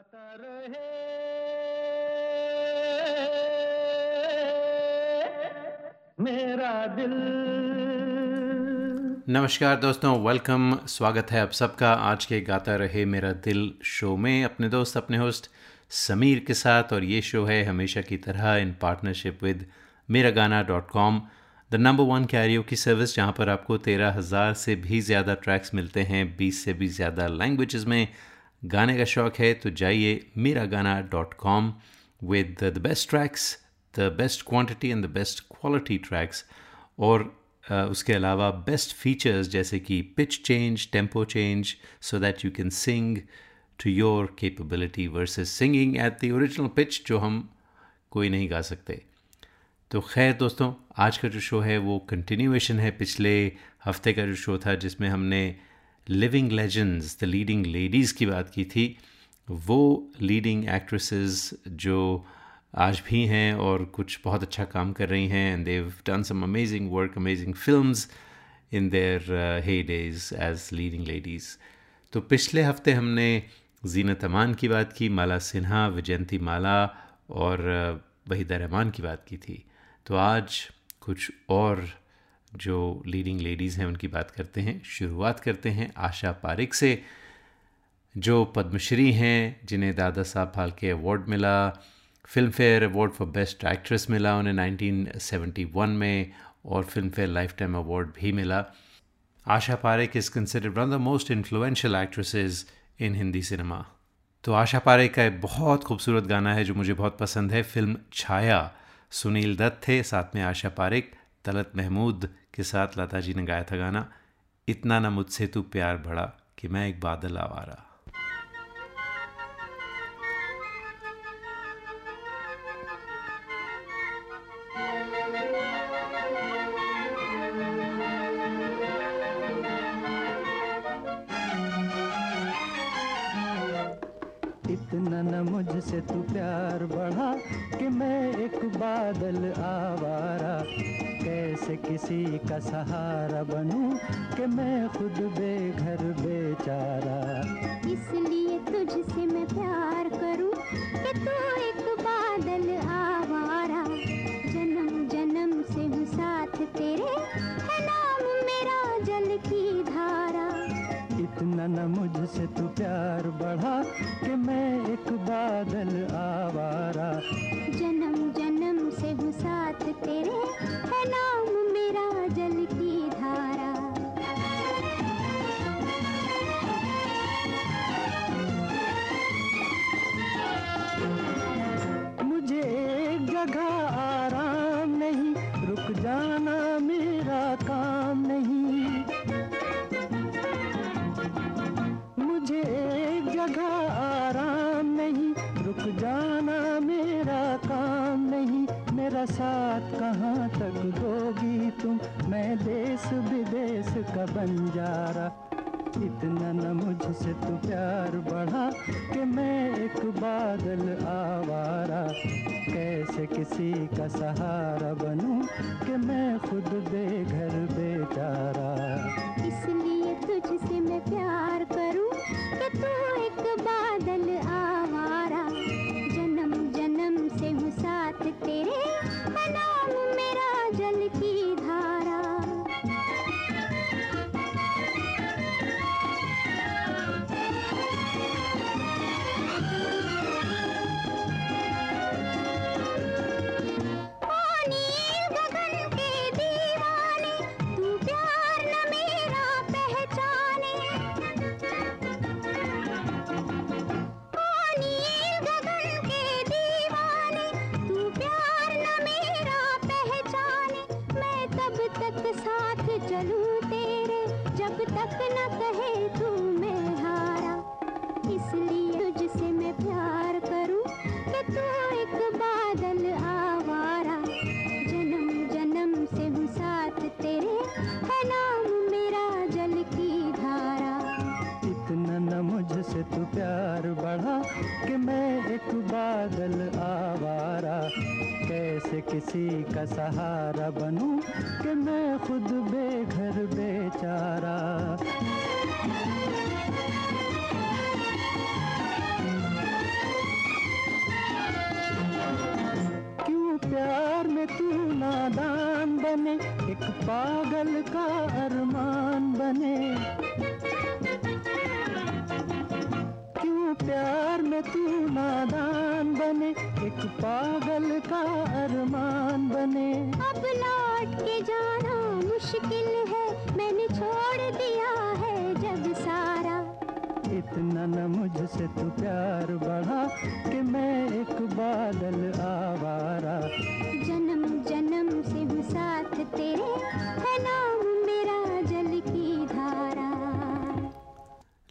गाता रहे। मेरा दिल। नमस्कार दोस्तों वेलकम स्वागत है आप सबका। आज के गाता रहे मेरा दिल शो में अपने दोस्त, अपने होस्ट समीर के साथ और ये शो है हमेशा की तरह इन partnership with Mera Gaana dot com the number one karaoke की सर्विस जहाँ पर आपको तेरह हज़ार से भी ज़्यादा ट्रैक्स मिलते हैं, बीस से भी ज़्यादा लैंग्वेजेस में। गाने का शौक है तो जाइए Mera Gaana dot com with the best tracks the best quantity and the best quality tracks और uh, उसके अलावा बेस्ट फीचर्स जैसे कि pitch change tempo change so that you can sing to your capability versus singing at the original pitch जो हम कोई नहीं गा सकते। तो खैर दोस्तों आज का जो शो है वो कंटिन्यूएशन है। पिछले हफ़्ते का जो शो था जिसमें हमने living legends the leading ladies की बात की थी। वो लीडिंग एक्ट्रेसेस जो आज भी हैं और कुछ बहुत अच्छा काम कर रही हैं and they've done some amazing work amazing films in their heydays as leading ladies तो पिछले हफ़्ते हमने जीनत अमान की बात की, माला सिन्हा, विजयंती माला और वहीदा रहमान की बात की थी। तो आज कुछ और जो लीडिंग लेडीज़ हैं, उनकी बात करते हैं, शुरुआत करते हैं आशा पारिक से, जो पद्मश्री हैं, जिन्हें दादा साहब फाल्के अवार्ड मिला Filmfare award for best actress मिला उन्हें 1971 में, और Filmfare lifetime award भी मिला। Asha Parekh is considered one the most influential actresses in Hindi cinema तो आशा पारेख का एक बहुत खूबसूरत गाना है, जो मुझे बहुत पसंद है। फ़िल्म छाया, सुनील दत्त थे, साथ में आशा पारेख तलत महमूद के साथ लता जी ने गाया था गाना, इतना ना मुझसे तू प्यार बढ़ा कि मैं एक बादल आवारा रुक जाना मेरा काम नहीं, मेरा साथ कहाँ तक दोगी तुम? मैं देश विदेश का बंजारा, इतना न मुझसे तू प्यार बढ़ा कि मैं एक बादल आवारा। कैसे किसी का सहारा बनूं कि मैं खुद बेघर बेचारा? इसलिए तुझसे मैं प्यार करूँ कि तू एक बादल का सहारा बनूं।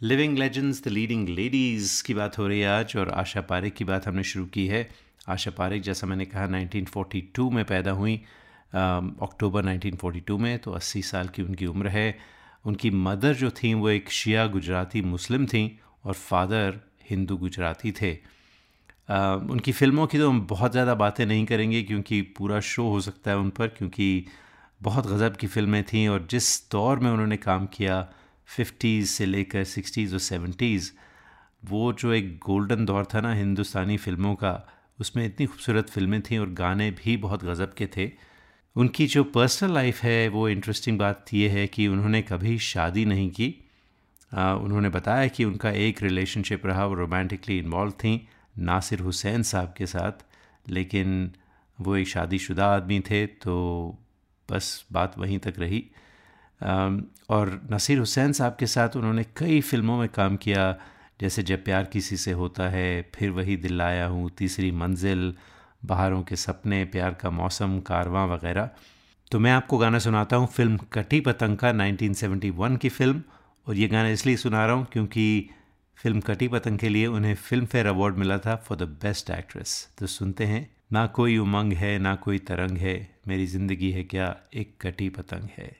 Living legends the leading ladies की बात हो रही है आज और आशा पारेख की बात हमने शुरू की है। आशा पारेख जैसा मैंने कहा 1942 में पैदा हुई अक्टूबर 1942 में तो 80 साल की उनकी उम्र है। उनकी मदर जो थी वो एक शिया गुजराती मुस्लिम थी और फादर हिंदू गुजराती थे। अ, उनकी फ़िल्मों की तो हम बहुत ज़्यादा बातें नहीं करेंगे क्योंकि पूरा शो हो सकता है उन पर क्योंकि बहुत गज़ब की फ़िल्में थीं और जिस दौर में उन्होंने काम किया फिफ्टीज़ से लेकर सिक्सटीज़ और सेवेंटीज़ वो जो एक गोल्डन दौर था ना हिंदुस्तानी फ़िल्मों का उसमें इतनी खूबसूरत फ़िल्में थीं और गाने भी बहुत गज़ब के थे। उनकी जो पर्सनल लाइफ है वो इंटरेस्टिंग बात ये है कि उन्होंने कभी शादी नहीं की। आ, उन्होंने बताया कि उनका एक रिलेशनशिप रहा वो रोमांटिकली इन्वॉल्व थी नासिर हुसैन साहब के साथ लेकिन वो एक शादीशुदा आदमी थे तो बस बात वहीं तक रही। और नसीर हुसैन साहब के साथ उन्होंने कई फ़िल्मों में काम किया, जैसे जब प्यार किसी से होता है, फिर वही दिल लाया हूँ, तीसरी मंजिल, बहारों के सपने, प्यार का मौसम, कारवां वगैरह। तो मैं आपको गाना सुनाता हूँ, फ़िल्म कटी पतंग का 1971 की फ़िल्म। और ये गाना इसलिए सुना रहा हूँ क्योंकि फ़िल्म कटी पतंग के लिए उन्हें फ़िल्म फेयर अवार्ड मिला था फॉर द बेस्ट एक्ट्रेस तो सुनते हैं, ना कोई उमंग है, ना कोई तरंग है, मेरी ज़िंदगी है क्या एक कटी पतंग है।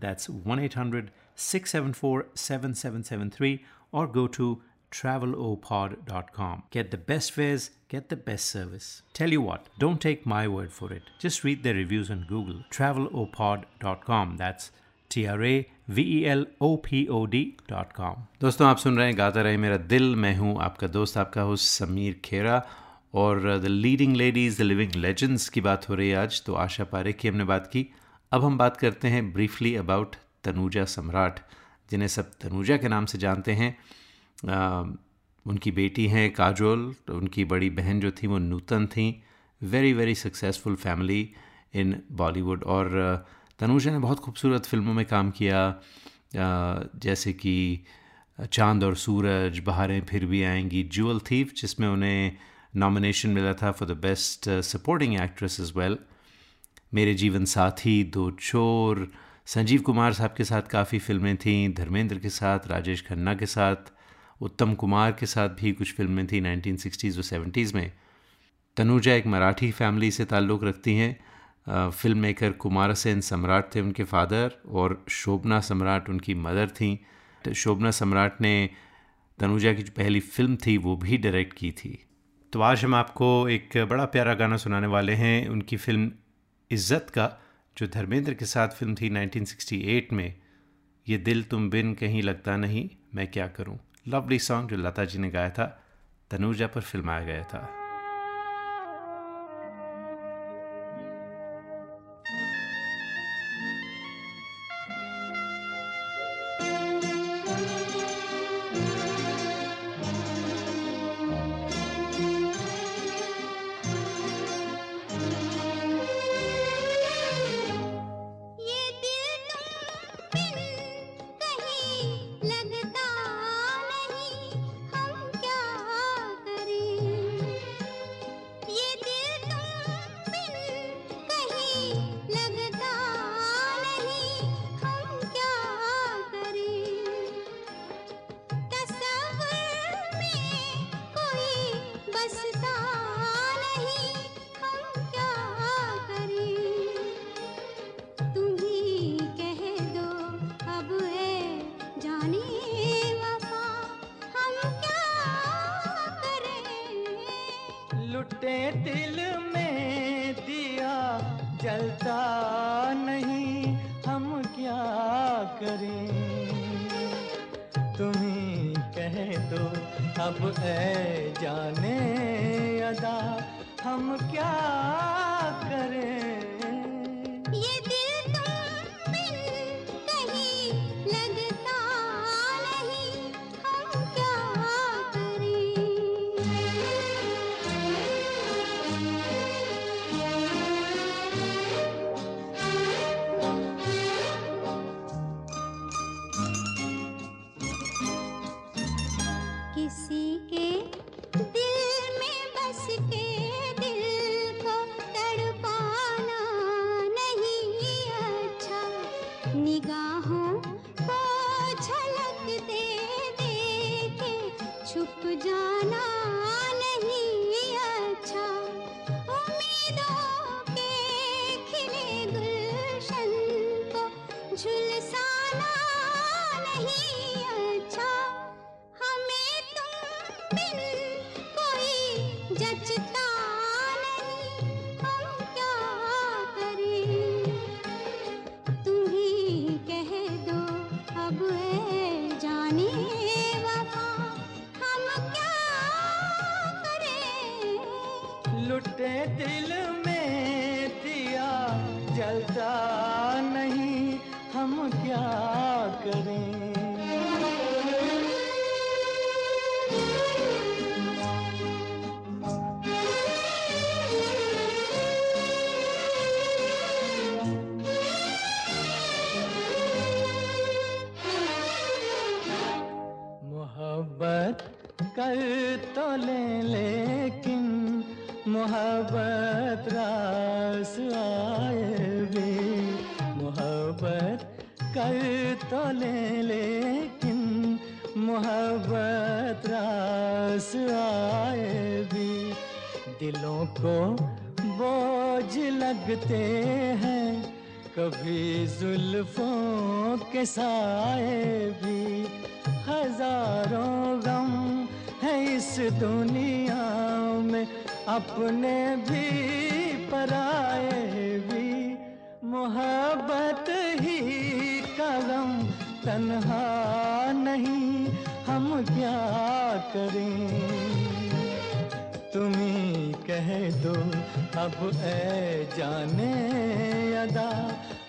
That's 1 800 674 7773 or go to travelopod.com. Get the best fares, get the best service. Tell you what, don't take my word for it. Just read their reviews on Google. travelopod.com. That's T R A V E L O P O D dot com दोस्तों आप सुन रहे हैं गाता रहे मेरा दिल मैं हूं आपका दोस्त आपका होस्ट समीर खेरा और the leading ladies the living legends की बात हो रही है आज तो आशा पारेख की हमने बात की अब हम बात करते हैं ब्रीफली अबाउट तनुजा सम्राट जिन्हें सब तनुजा के नाम से जानते हैं। आ, उनकी बेटी हैं काजोल तो उनकी बड़ी बहन जो थी वो नूतन थी। Very very successful family in Bollywood और तनुजा ने बहुत खूबसूरत फ़िल्मों में काम किया। जैसे कि चाँद और सूरज बहारें फिर भी आएँगी जुअल थीफ जिसमें उन्हें नॉमिनेशन मिला था for the best supporting actress is well मेरे जीवन साथी, दो चोर, संजीव कुमार साहब के साथ काफ़ी फ़िल्में थीं, धर्मेंद्र के साथ, राजेश खन्ना के साथ, उत्तम कुमार के साथ भी कुछ फ़िल्में थी 1960s और 70s में। तनुजा एक मराठी फैमिली से ताल्लुक़ रखती हैं। फ़िल्म मेकर कुमार सेन सम्राट थे उनके फादर और शोभना सम्राट उनकी मदर थी। शोभना सम्राट ने तनुजा की जो पहली फ़िल्म थी, वो भी डायरेक्ट की थी। तो आज हम आपको एक बड़ा प्यारा गाना सुनाने वाले हैं। उनकी फ़िल्म इज़्ज़त का, जो धर्मेंद्र के साथ फ़िल्म थी 1968 में, ये दिल तुम बिन कहीं लगता नहीं, मैं क्या करूँ? लवली सॉन्ग जो लता जी ने गाया था, तनुजा पर फिल्माया गया था। जचता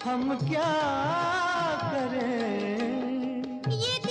हम क्या करें? ये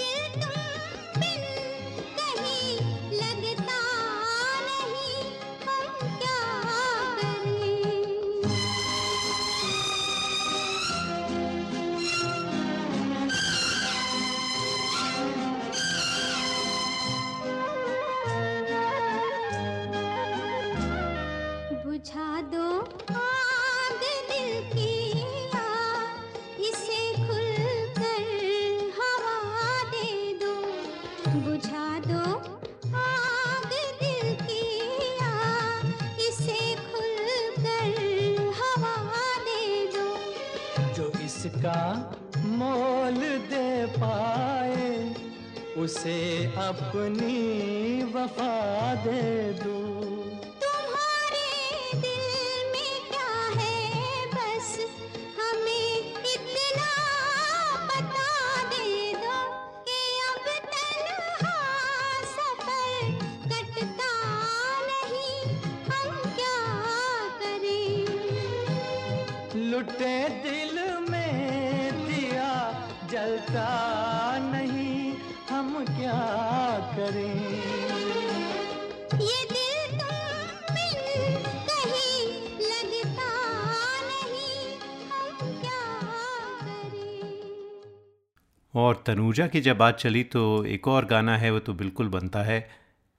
तनुजा की जब बात चली तो एक और गाना है, वो तो बिल्कुल बनता है,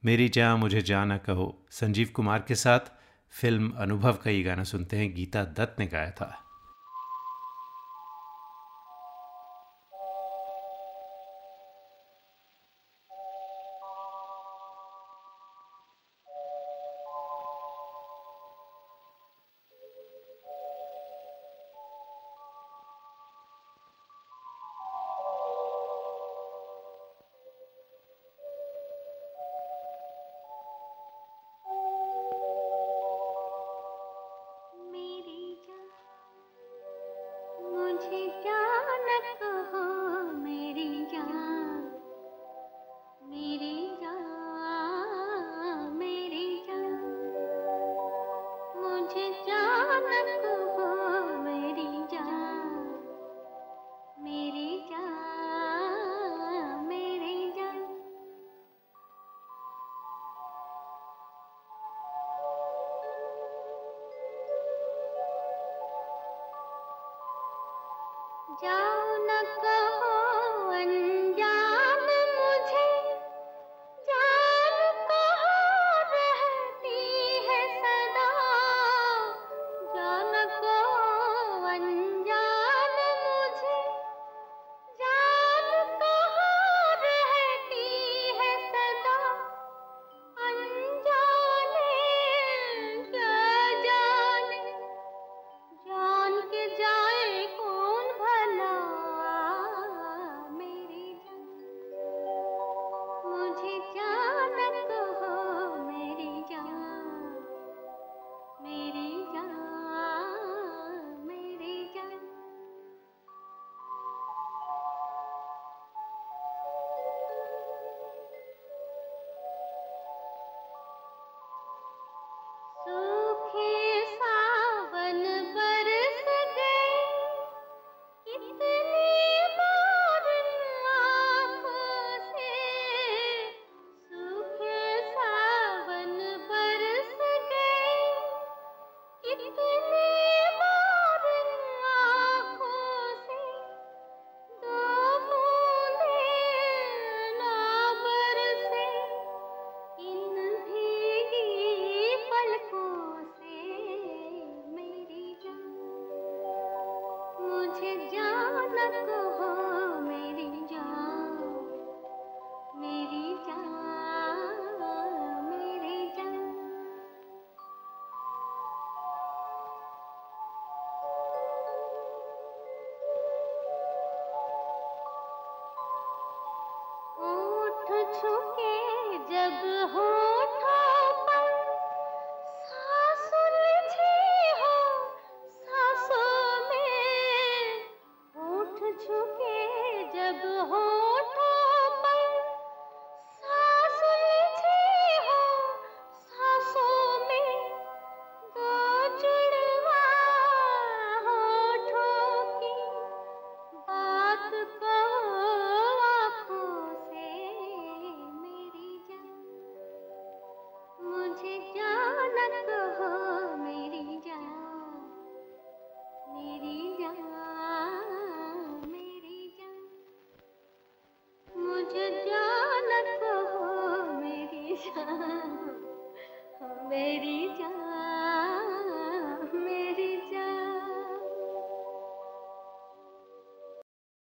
मेरी जहाँ मुझे जाना कहो। संजीव कुमार के साथ फ़िल्म अनुभव का ये गाना सुनते हैं, गीता दत्त ने गाया था।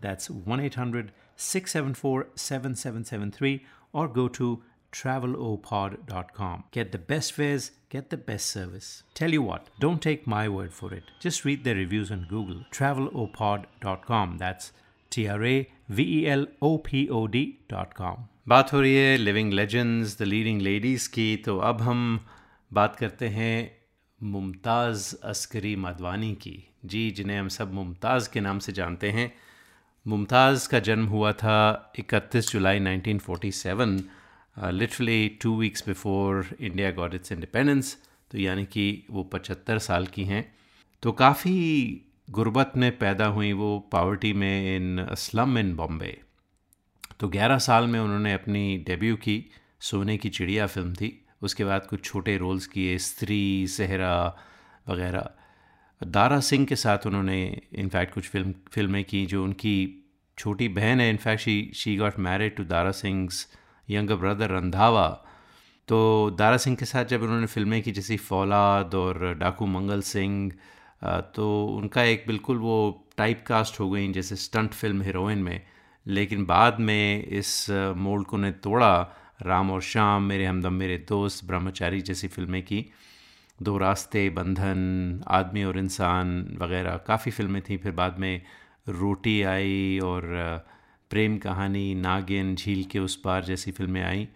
That's 1 800 674 7773 or go to travelopod.com. Get the best fares, get the best service. Tell you what, don't take my word for it. Just read their reviews on Google. Travelopod.com. That's T R A V E L O P O D.com. बात हो रही है living legends the leading ladies की तो अब हम बात करते हैं मुमताज़ अस्करी माधवानी की जी जिन्हें हम सब मुमताज़ के नाम से जानते हैं मुमताज़ का जन्म हुआ था 31 जुलाई 1947 literally two weeks before India got its independence तो यानी कि वो 75 साल की हैं। तो काफ़ी गुर्बत में पैदा हुई वो पावर्टी में इन स्लम इन बॉम्बे तो 11 साल में उन्होंने अपनी डेब्यू की, सोने की चिड़िया फ़िल्म थी। उसके बाद कुछ छोटे रोल्स किए, स्त्री, सेहरा वगैरह। दारा सिंह के साथ उन्होंने इनफैक्ट कुछ फ़िल्म फ़िल्में की जो उनकी छोटी बहन है। In fact she she got married to Dara Singh's younger brother Randhawa. तो दारा सिंह के साथ जब उन्होंने फ़िल्में की, जैसी फौलाद और डाकू मंगल सिंह तो उनका एक बिल्कुल वो टाइप कास्ट हो गई, जैसे स्टंट फ़िल्म हीरोइन में। लेकिन बाद में इस मोल्ड को ने तोड़ा। राम और शाम मेरे हमदम मेरे दोस्त, ब्रह्मचारी जैसी फ़िल्में की। दो रास्ते, बंधन, आदमी और इंसान वगैरह। काफ़ी फ़िल्में थीं। फिर बाद में रोटी आई और प्रेम कहानी, नागिन, झील के उस पार जैसी फ़िल्में आई।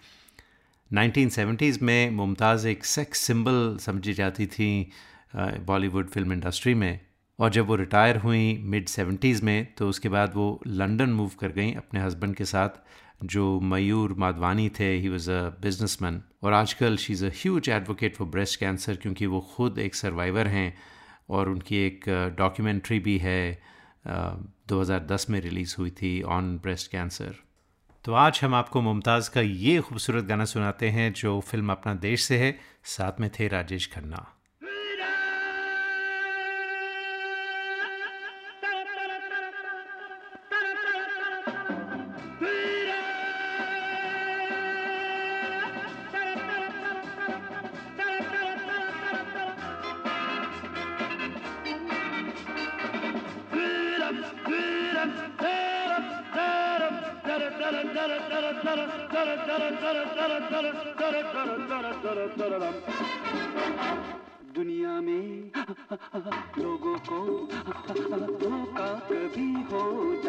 1970s में मुमताज़ एक सेक्स सिंबल समझी जाती थी बॉलीवुड फ़िल्म इंडस्ट्री में। और जब वो रिटायर हुई मिड 70s में तो उसके बाद वो लंदन मूव कर गई अपने हस्बैंड के साथ। जो मयूर माधवानी थे ही वॉज़ अ बिजनेसमैन और आजकल she is a huge advocate for breast cancer क्योंकि वो खुद एक सर्वाइवर हैं और उनकी एक डॉक्यूमेंट्री भी है अ, 2010 में रिलीज़ हुई थी ऑन ब्रेस्ट कैंसर तो आज हम आपको मुमताज़ का ये खूबसूरत गाना सुनाते हैं जो फ़िल्म अपना देश से है। साथ में थे राजेश खन्ना।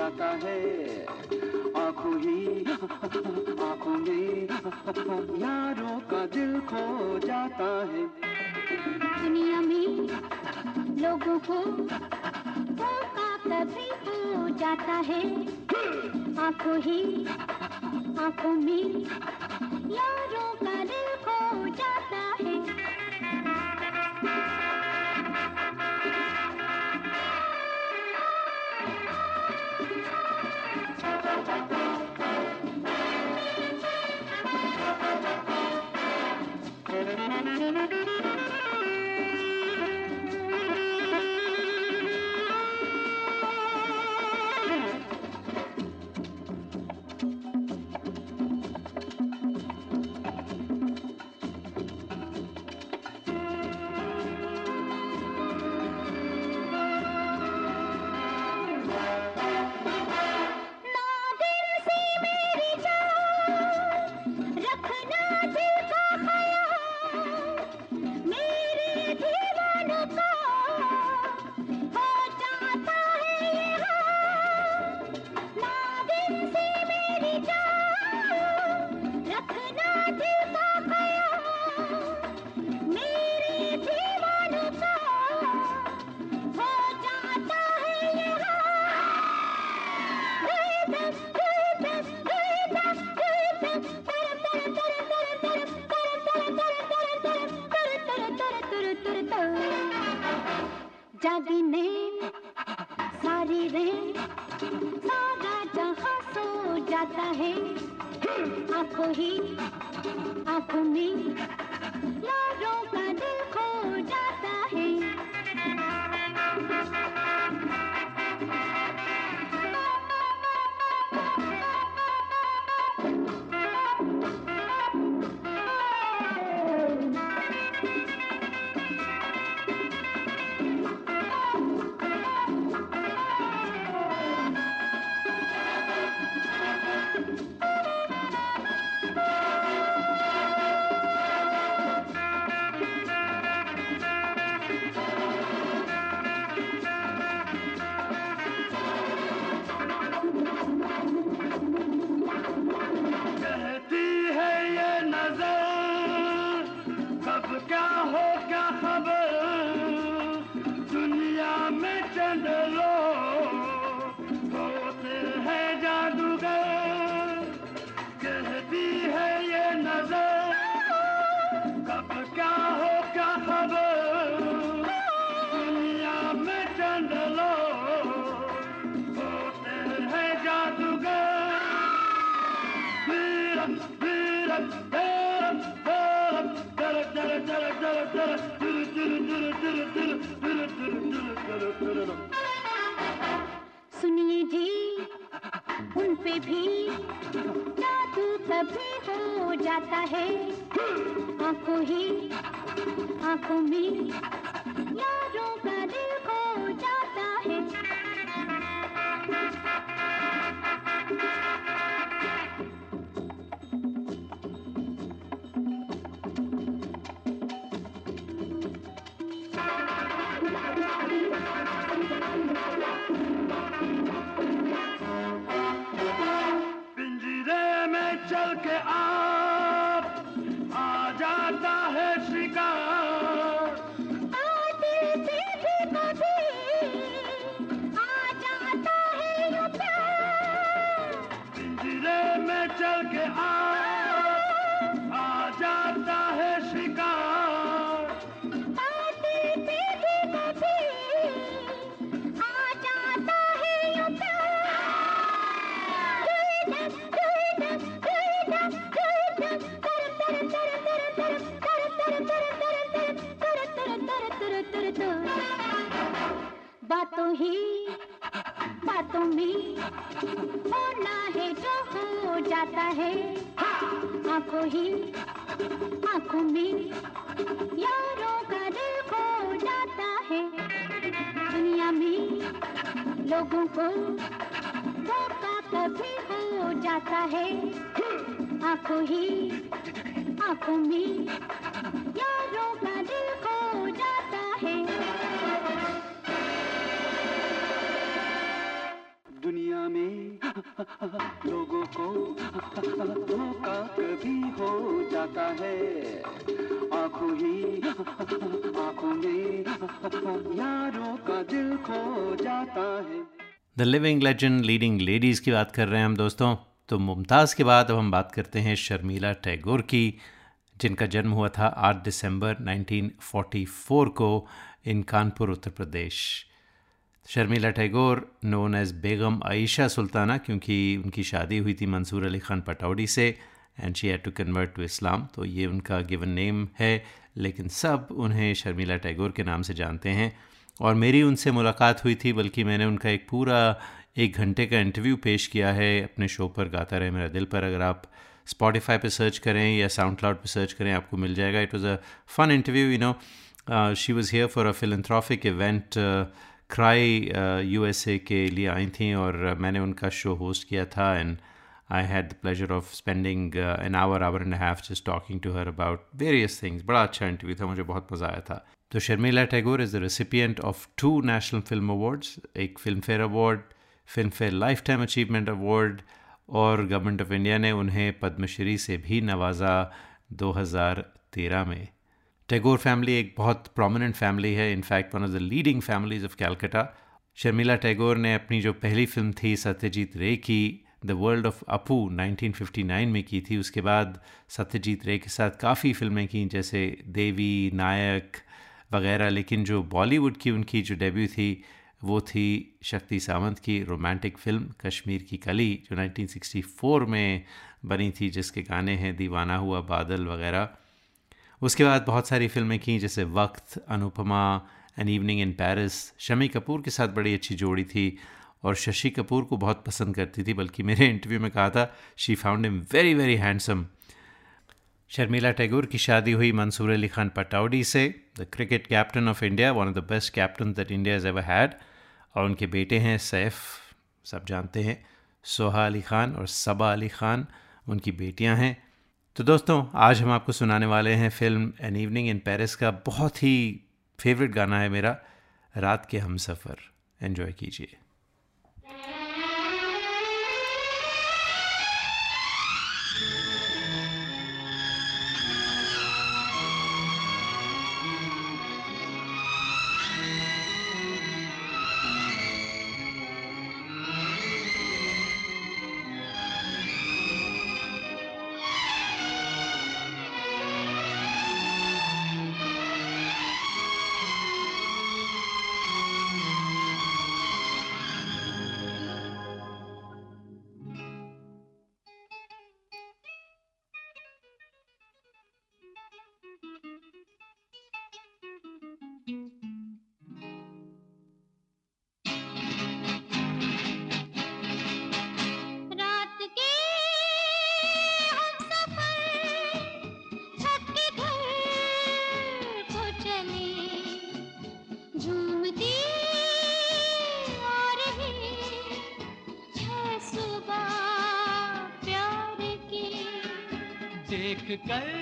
जाता है। आँखों ही, आँखों में, यारों का दिल खो जाता है। दुनिया में लोगों को धोखा कभी हो जाता है। आँखों ही, आँखों में यारों का दिल खो जाता में भी जादू कभी हो जाता है। आँखों ही आँखों में यारों का दिल हो जाता है। बातों ही, बातों में होना है जो हो जाता है। आँखों ही, आँखों में यारों का दिल खो जाता है। दुनिया में लोगों को धोखा कभी हो जाता है। आँखों ही आँखों में यारों का दिल खो जाता है। दुनिया में लोगों को धोखा कभी हो जाता है। आँखों ही आँखों में यारों का दिल खो जाता है। The living legend leading ladies की बात कर रहे हैं हम दोस्तों। तो मुमताज़ के बाद अब हम बात करते हैं शर्मिला टैगोर की, जिनका जन्म हुआ था 8 दिसंबर 1944 को in Kanpur, Uttar Pradesh. Sharmila Tagore known as Begum Ayesha Sultana, क्योंकि उनकी शादी हुई थी मंसूर अली खान पटौड़ी से and she had to convert to Islam तो ये उनका गिवन नेम है। लेकिन सब उन्हें शर्मिला टैगोर के नाम से जानते हैं। और मेरी उनसे मुलाकात हुई थी, बल्कि मैंने उनका एक पूरा एक घंटे का इंटरव्यू पेश किया है अपने शो पर गाता रहे मेरा दिल पर। अगर आप स्पॉटिफाई पे सर्च करें या साउंड क्लाउड पर सर्च करें आपको मिल जाएगा। It was a fun interview you know she was here for a philanthropic event CRY USA के लिए आई थी और मैंने उनका शो होस्ट किया था and I had the pleasure of spending uh, an hour, hour and a talking to her about various things. बड़ा अच्छा इंटरव्यू था मुझे बहुत मज़ा आया था। तो Sharmila Tagore is the recipient of two national film awards एक Filmfare award Filmfare lifetime achievement award और गवर्नमेंट ऑफ़ इंडिया ने उन्हें पद्मश्री से भी नवाजा 2013 में। टैगोर फैमिली एक बहुत प्रोमिनेंट फैमिली है in fact one of the leading families of Calcutta Sharmila Tagore ने अपनी जो पहली फ़िल्म थी, सत्यजीत रे की द वर्ल्ड ऑफ़ अपू 1959 में की थी। उसके बाद सत्यजीत रे के साथ काफ़ी फ़िल्में की, जैसे देवी, नायक वगैरह, लेकिन जो बॉलीवुड की उनकी जो डेब्यू थी वो थी शक्ति सावंत की रोमांटिक फ़िल्म कश्मीर की कली, जो 1964 में बनी थी, जिसके गाने हैं दीवाना हुआ, बादल वगैरह। उसके बाद बहुत सारी फ़िल्में की, जैसे Waqt, Anupama, an evening in Paris, Shammi Kapoor के साथ बड़ी अच्छी जोड़ी थी, और शशि कपूर को बहुत पसंद करती थी, बल्कि मेरे इंटरव्यू में कहा था she found him very very handsome Sharmila Tagore की शादी हुई मंसूर अली खान पटाउडी से। The cricket captain of India one of the best captain that India is ever had और उनके बेटे हैं सैफ, सब जानते हैं। सोहा अली ख़ान और सबा अली ख़ान, उनकी बेटियाँ हैं। तो दोस्तों, आज हम आपको सुनाने वाले हैं film an evening in Paris का। बहुत ही फेवरेट गाना है मेरा। रात के हम सफ़र एन्जॉय कीजिए। देख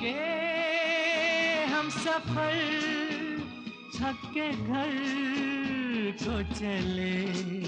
के हम सफल थक के घर को चले।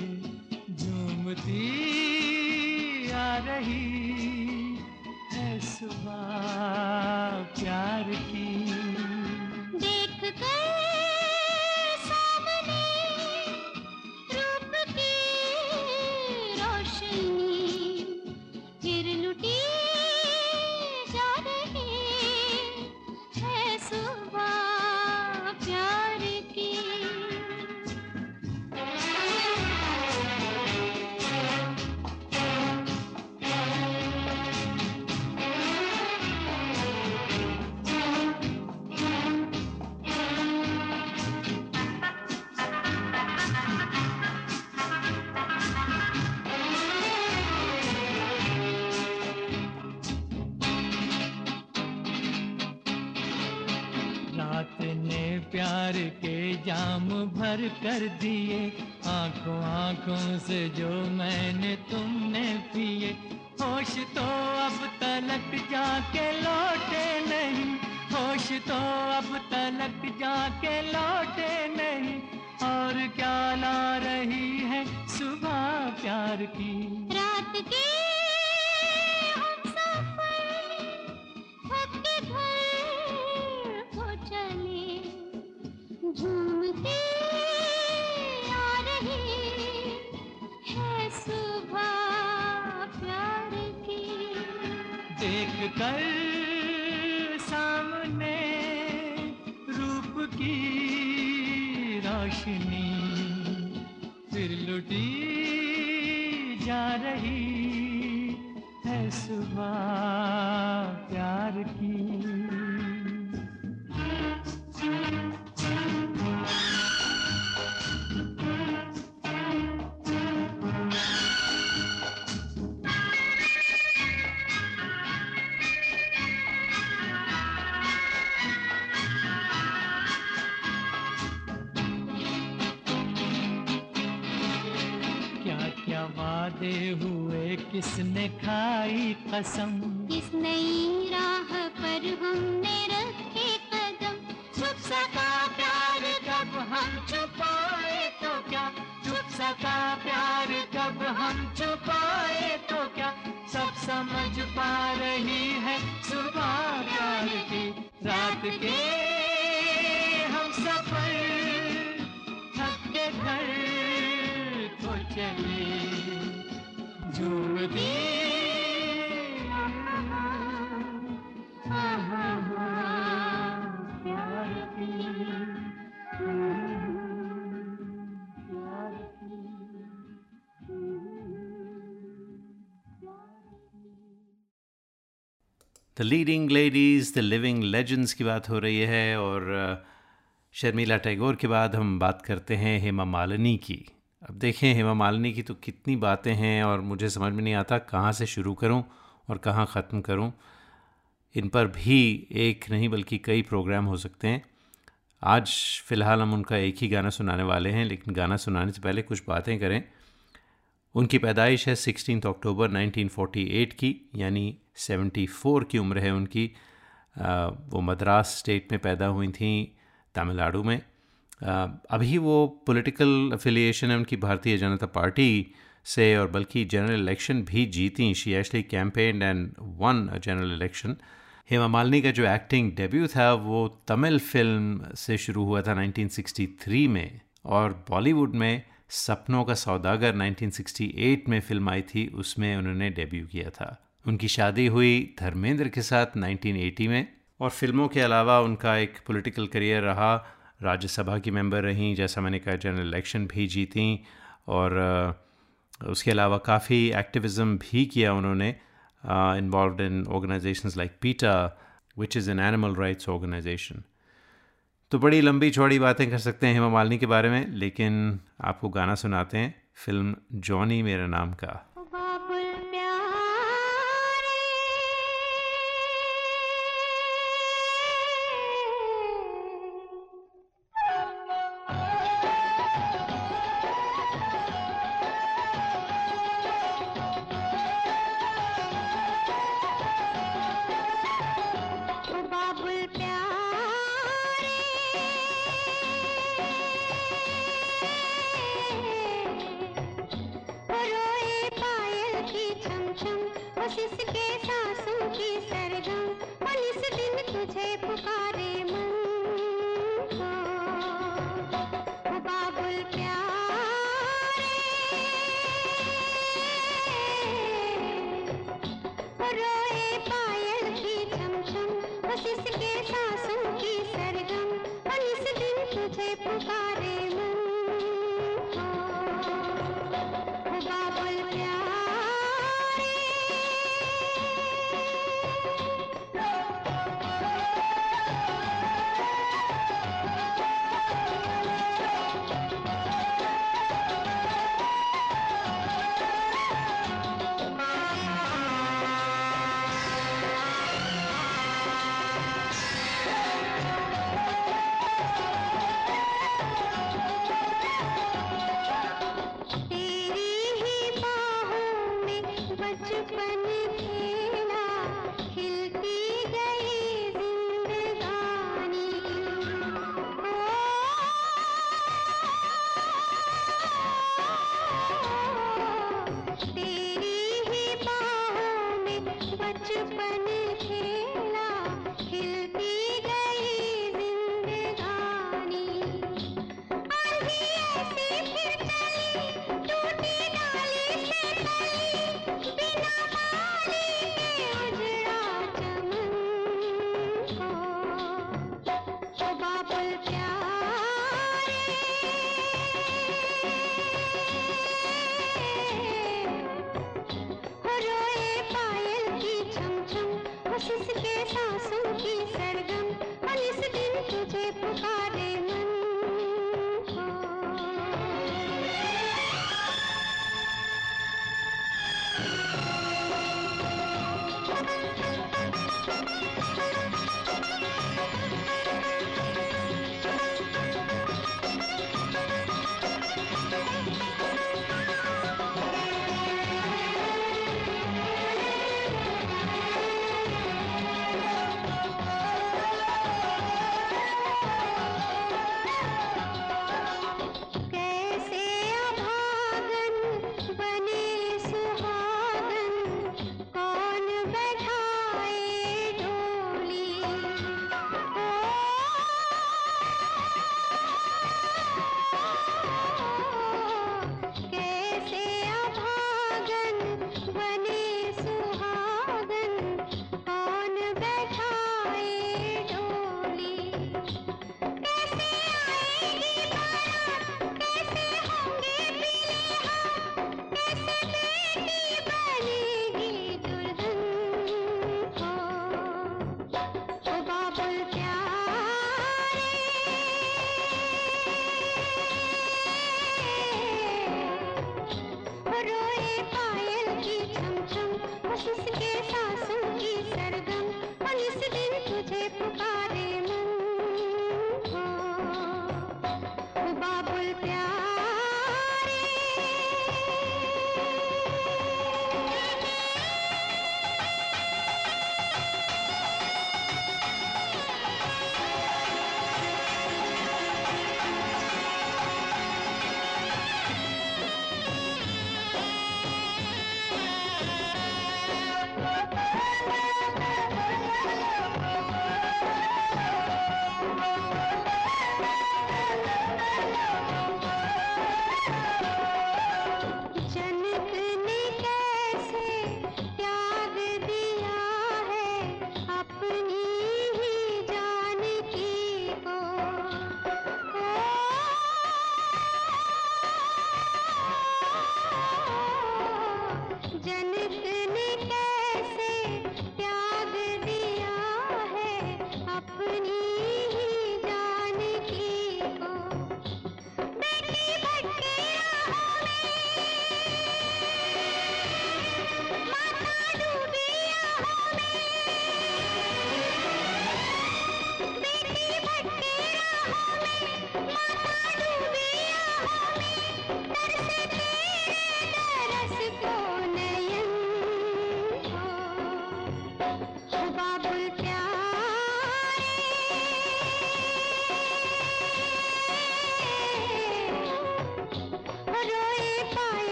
कर दिए आँखों आँखों से जो मैंने तुमने पिए। होश तो अब तलक जाके लौटे नहीं। होश तो अब तलक जाके लौटे नहीं। और क्या ला रही है सुबह प्यार की। है किसने खाई कसम? किस नई राह पर हमने रखे कदम? छुप सका प्यार कब हम छुपाए तो क्या? छुप सका प्यार कब हम छुपाए तो क्या? सब समझ पा रही है सुबह प्यार की रात के हम सफ़र थक के घर को चले the leading ladies the living legends की बात हो रही है और शर्मिला टैगोर के बाद हम बात करते हैं हेमा मालिनी की। अब देखें हेमा मालिनी की तो कितनी बातें हैं और मुझे समझ में नहीं आता कहाँ से शुरू करूँ और कहाँ ख़त्म करूँ। इन पर भी एक नहीं बल्कि कई प्रोग्राम हो सकते हैं। आज फ़िलहाल हम उनका एक ही गाना सुनाने वाले हैं, लेकिन गाना सुनाने से पहले कुछ बातें करें। उनकी पैदाइश है 16 अक्टूबर 1948 की यानी 74 की उम्र है उनकी। आ, वो मद्रास स्टेट में पैदा हुई थी तमिलनाडु में। आ, अभी वो पॉलिटिकल अफिलिएशन है उनकी भारतीय जनता पार्टी से और बल्कि जनरल इलेक्शन भी जीती। She actually campaign and won general election Hema Malini का जो एक्टिंग डेब्यू था वो तमिल फ़िल्म से शुरू हुआ था 1963 में और बॉलीवुड में सपनों का सौदागर 1968 में फ़िल्म आई थी, उसमें उन्होंने डेब्यू किया था। उनकी शादी हुई धर्मेंद्र के साथ 1980 में और फ़िल्मों के अलावा उनका एक पॉलिटिकल करियर रहा। राज्यसभा की मेंबर रहीं, जैसा मैंने कहा जनरल इलेक्शन भी जीती और उसके अलावा काफ़ी एक्टिविज़म भी किया उन्होंने। Involve in organisations like PETA which is an animal rights organisation तो बड़ी लंबी चौड़ी बातें कर सकते हैं हेमा मालिनी के बारे में, लेकिन आपको गाना सुनाते हैं, फ़िल्म जॉनी मेरा नाम का। বোঝা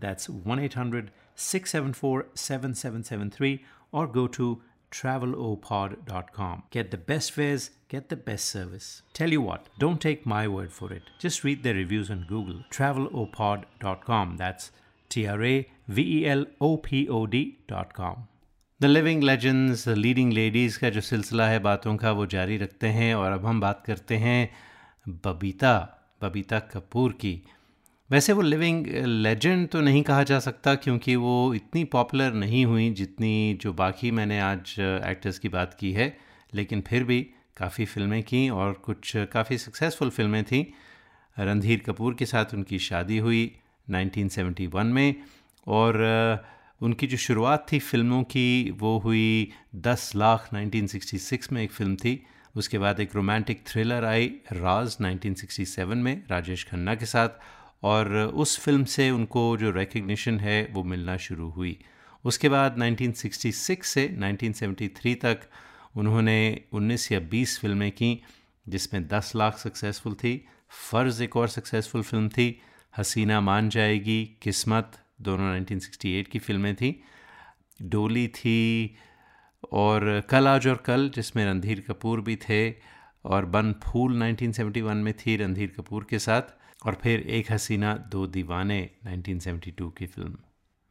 that's 1 800 674 7773 or go to travelopod.com. Get the best fares, get the best service. Tell you what, don't take my word for it. Just read their reviews on Google. Travelopod.com. That's T R A V E L O P O D.com. The living legends leading ladies का जो सिलसिला है बातों का वो जारी रखते हैं और अब हम बात करते हैं बबीता बबीता कपूर की वैसे वो लिविंग लेजेंड तो नहीं कहा जा सकता, क्योंकि वो इतनी पॉपुलर नहीं हुई जितनी जो बाकी मैंने आज एक्टर्स की बात की है। लेकिन फिर भी काफ़ी फ़िल्में की और कुछ काफ़ी सक्सेसफुल फ़िल्में थीं। रणधीर कपूर के साथ उनकी शादी हुई 1971 में और उनकी जो शुरुआत थी फ़िल्मों की वो हुई 10 लाख 1966 में एक फ़िल्म थी। उसके बाद एक रोमांटिक थ्रिलर आई राज 1967 में राजेश खन्ना के साथ। और उस फ़िल्म से उनको जो रिकग्निशन है, वो मिलना शुरू हुई। उसके बाद 1966 से 1973 तक उन्होंने 19 या 20 फ़िल्में की, जिसमें 10 लाख सक्सेसफुल थी। फ़र्ज़ एक और सक्सेसफुल फ़िल्म थी, हसीना मान जाएगी, किस्मत, दोनों 1968 की फ़िल्में थी। डोली थी और कल आज और कल, जिसमें रणधीर कपूर भी थे, और बन फूल 1971 में थी रणधीर कपूर के साथ। और फिर एक हसीना दो दीवाने 1972 की फ़िल्म।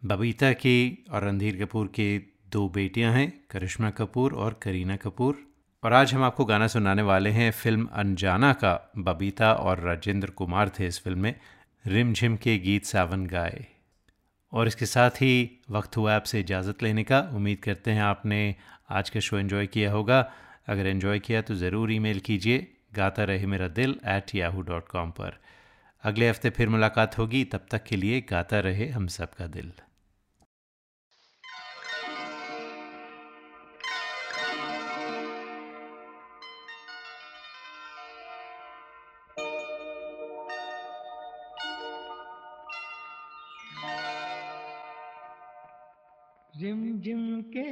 बबीता की और रणधीर कपूर की दो बेटियाँ हैं, करिश्मा कपूर और करीना कपूर। और आज हम आपको गाना सुनाने वाले हैं फ़िल्म अनजाना का। बबीता और राजेंद्र कुमार थे इस फ़िल्म में। रिमझिम के गीत सावन गाए। और इसके साथ ही वक्त हुआ आपसे इजाज़त लेने का। उम्मीद करते हैं आपने आज का शो एंजॉय किया होगा। अगर एंजॉय किया तो ज़रूर ईमेल कीजिए। गाता रहे मेरा दिल एट याहू डॉट कॉम पर। अगले हफ़्ते फिर मुलाकात होगी। तब तक के लिए गाता रहे हम सबका दिल। रिम जिम के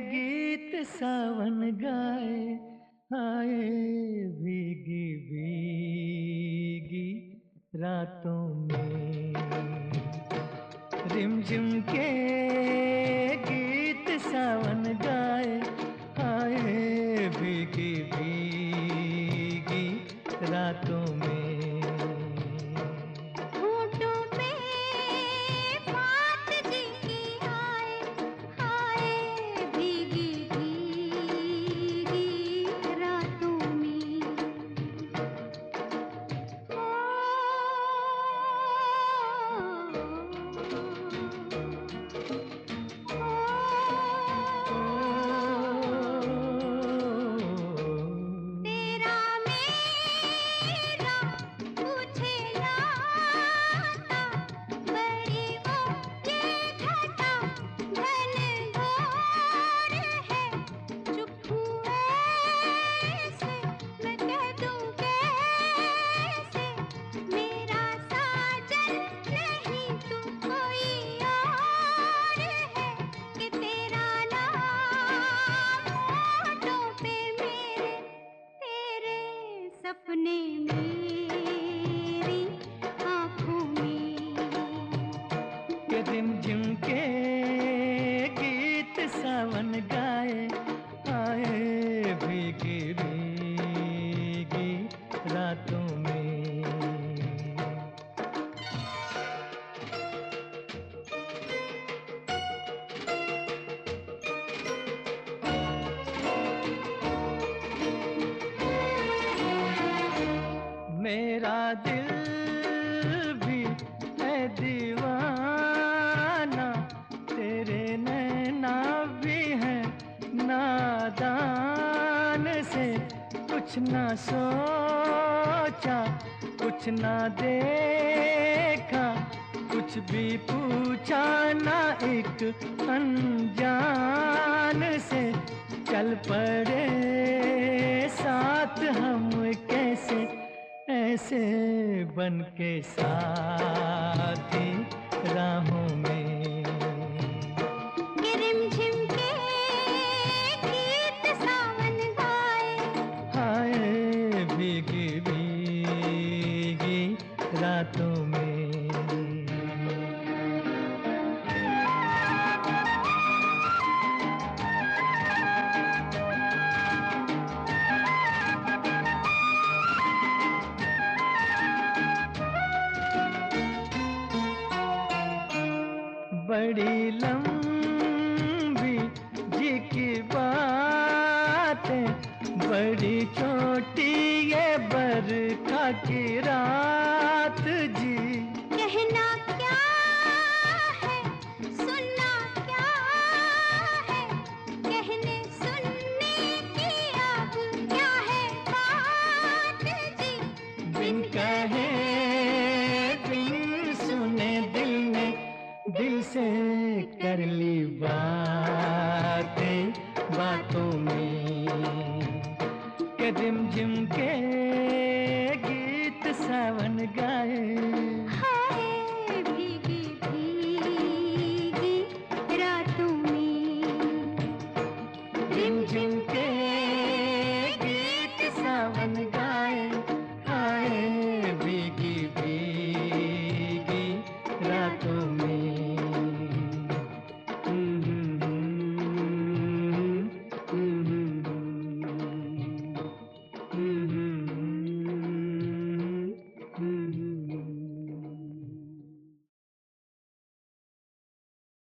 गीत सावन गाए कुछ ना सोचा, कुछ ना देखा, कुछ भी पूछा ना एक अनजान से। चल पड़े साथ हम कैसे, ऐसे बन के साथी भीगी भीगी रातों में।